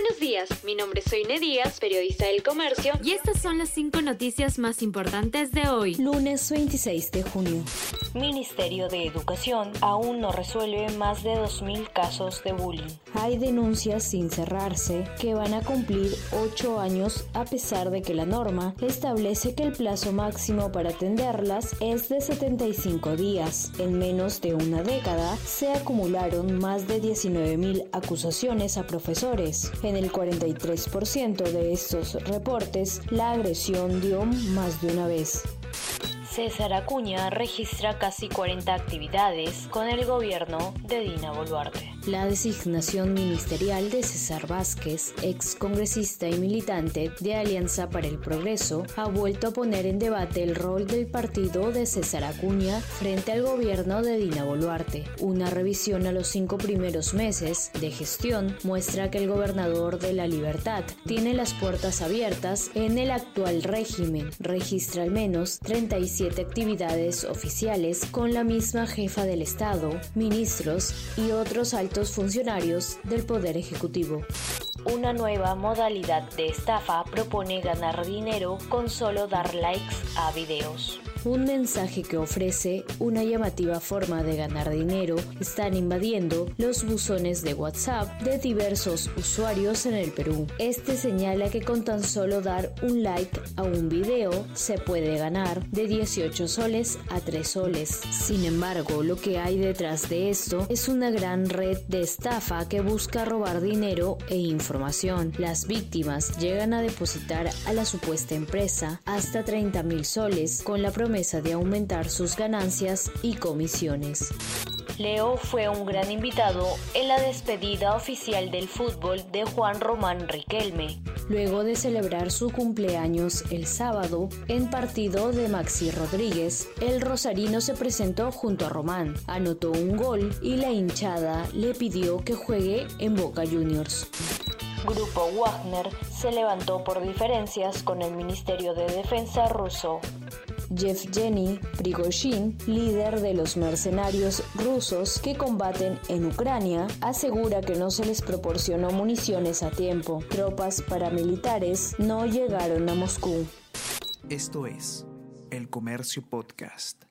Buenos días, mi nombre es Soine Díaz, periodista del Comercio. Y estas son las cinco noticias más importantes de hoy. Lunes 26 de junio. Ministerio de Educación aún no resuelve más de 2.000 casos de bullying. Hay denuncias sin cerrarse que van a cumplir 8 años a pesar de que la norma establece que el plazo máximo para atenderlas es de 75 días. En menos de una década se acumularon más de 19.000 acusaciones a profesores. En el 43% de estos reportes, la agresión dio más de una vez. César Acuña registra casi 40 actividades con el gobierno de Dina Boluarte. La designación ministerial de César Vázquez, ex congresista y militante de Alianza para el Progreso, ha vuelto a poner en debate el rol del partido de César Acuña frente al gobierno de Dina Boluarte. Una revisión a los cinco primeros meses de gestión muestra que el gobernador de la Libertad tiene las puertas abiertas en el actual régimen. Registra al menos 37 actividades oficiales con la misma jefa del Estado, ministros y otros altos funcionarios del Poder Ejecutivo. Una nueva modalidad de estafa propone ganar dinero con solo dar likes a videos un mensaje que ofrece una llamativa forma de ganar dinero están invadiendo los buzones de WhatsApp de diversos usuarios en el Perú. Este señala que con tan solo dar un like a un video se puede ganar de 18 soles a 3 soles. Sin embargo, lo que hay detrás de esto es una gran red de estafa que busca robar dinero e información. Las víctimas llegan a depositar a la supuesta empresa hasta 30 mil soles con la promesa de aumentar sus ganancias y comisiones. Leo fue un gran invitado en la despedida oficial del fútbol de Juan Román Riquelme. Luego de celebrar su cumpleaños el sábado en partido de Maxi Rodríguez, el rosarino se presentó junto a Román, anotó un gol y la hinchada le pidió que juegue en Boca Juniors. Grupo Wagner se levantó por diferencias con el Ministerio de Defensa ruso. Yevgeny Prigozhin, líder de los mercenarios rusos que combaten en Ucrania, asegura que no se les proporcionó municiones a tiempo. Tropas paramilitares no llegaron a Moscú. Esto es El Comercio Podcast.